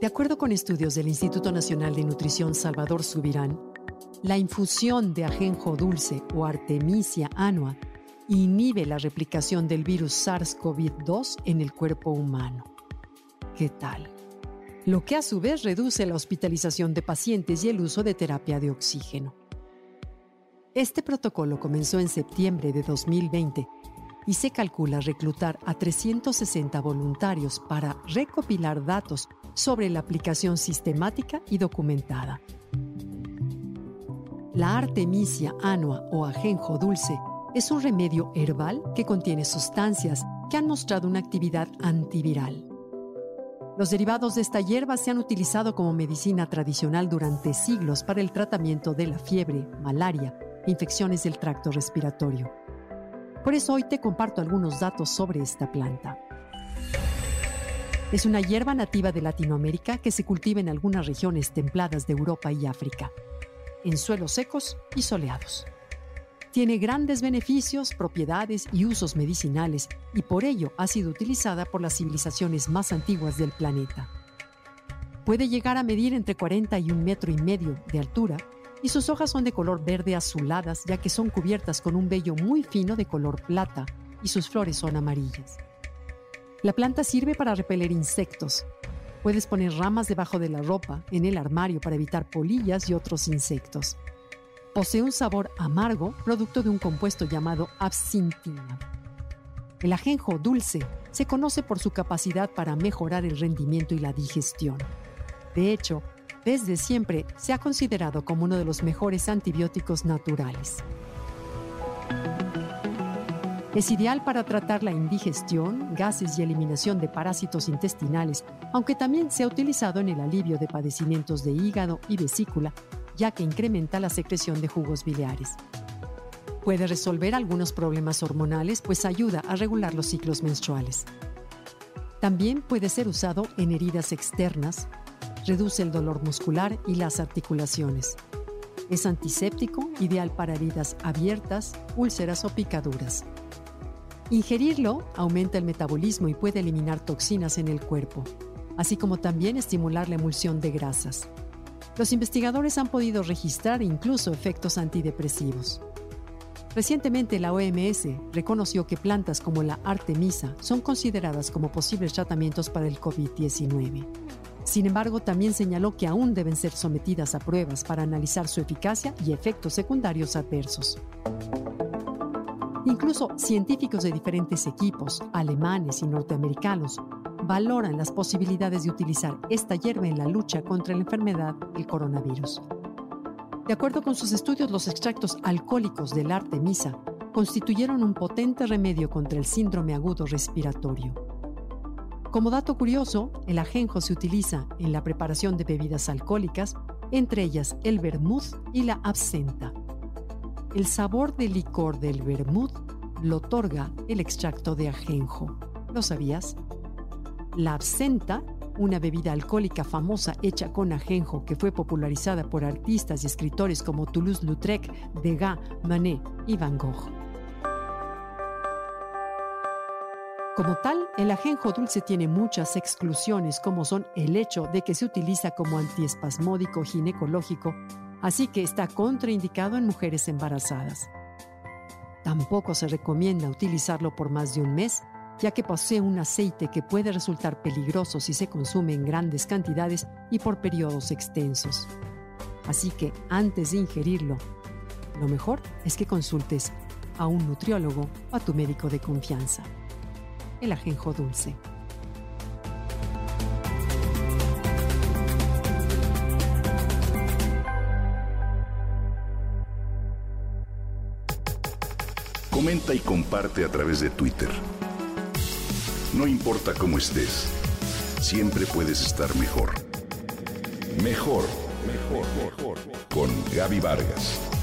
De acuerdo con estudios del Instituto Nacional de Nutrición Salvador Subirán, la infusión de ajenjo dulce o Artemisia annua inhibe la replicación del virus SARS-CoV-2 en el cuerpo humano. ¿Qué tal? Lo que a su vez reduce la hospitalización de pacientes y el uso de terapia de oxígeno. Este protocolo comenzó en septiembre de 2020 y se calcula reclutar a 360 voluntarios para recopilar datos sobre la aplicación sistemática y documentada. La Artemisia annua o ajenjo dulce es un remedio herbal que contiene sustancias que han mostrado una actividad antiviral. Los derivados de esta hierba se han utilizado como medicina tradicional durante siglos para el tratamiento de la fiebre, malaria infecciones del tracto respiratorio. Por eso hoy te comparto algunos datos sobre esta planta. Es una hierba nativa de Latinoamérica que se cultiva en algunas regiones templadas de Europa y África, en suelos secos y soleados. Tiene grandes beneficios, propiedades y usos medicinales y por ello ha sido utilizada por las civilizaciones más antiguas del planeta. Puede llegar a medir entre 40 y un metro y medio de altura y sus hojas son de color verde azuladas ya que son cubiertas con un vello muy fino de color plata y sus flores son amarillas. La planta sirve para repeler insectos. Puedes poner ramas debajo de la ropa, en el armario para evitar polillas y otros insectos. Posee un sabor amargo, producto de un compuesto llamado absintina. El ajenjo dulce se conoce por su capacidad para mejorar el rendimiento y la digestión. De hecho, desde siempre se ha considerado como uno de los mejores antibióticos naturales. Es ideal para tratar la indigestión, gases y eliminación de parásitos intestinales, aunque también se ha utilizado en el alivio de padecimientos de hígado y vesícula, ya que incrementa la secreción de jugos biliares. Puede resolver algunos problemas hormonales, pues ayuda a regular los ciclos menstruales. También puede ser usado en heridas externas, reduce el dolor muscular y las articulaciones. Es antiséptico, ideal para heridas abiertas, úlceras o picaduras. Ingerirlo aumenta el metabolismo y puede eliminar toxinas en el cuerpo, así como también estimular la emulsión de grasas. Los investigadores han podido registrar incluso efectos antidepresivos. Recientemente la OMS reconoció que plantas como la Artemisa son consideradas como posibles tratamientos para el COVID-19. Sin embargo, también señaló que aún deben ser sometidas a pruebas para analizar su eficacia y efectos secundarios adversos. Incluso científicos de diferentes equipos, alemanes y norteamericanos, valoran las posibilidades de utilizar esta hierba en la lucha contra la enfermedad del coronavirus. De acuerdo con sus estudios, los extractos alcohólicos del Artemisa constituyeron un potente remedio contra el síndrome agudo respiratorio. Como dato curioso, el ajenjo se utiliza en la preparación de bebidas alcohólicas, entre ellas el vermouth y la absenta. El sabor del licor del vermouth lo otorga el extracto de ajenjo. ¿Lo sabías? La absenta, una bebida alcohólica famosa hecha con ajenjo que fue popularizada por artistas y escritores como Toulouse-Lautrec, Degas, Manet y Van Gogh. Como tal, el ajenjo dulce tiene muchas exclusiones, como son el hecho de que se utiliza como antiespasmódico ginecológico, así que está contraindicado en mujeres embarazadas. Tampoco se recomienda utilizarlo por más de un mes, ya que posee un aceite que puede resultar peligroso si se consume en grandes cantidades y por periodos extensos. Así que antes de ingerirlo, lo mejor es que consultes a un nutriólogo o a tu médico de confianza el ajenjo dulce. Comenta y comparte a través de Twitter. No importa cómo estés, siempre puedes estar mejor. Mejor, mejor, mejor. Con Gaby Vargas.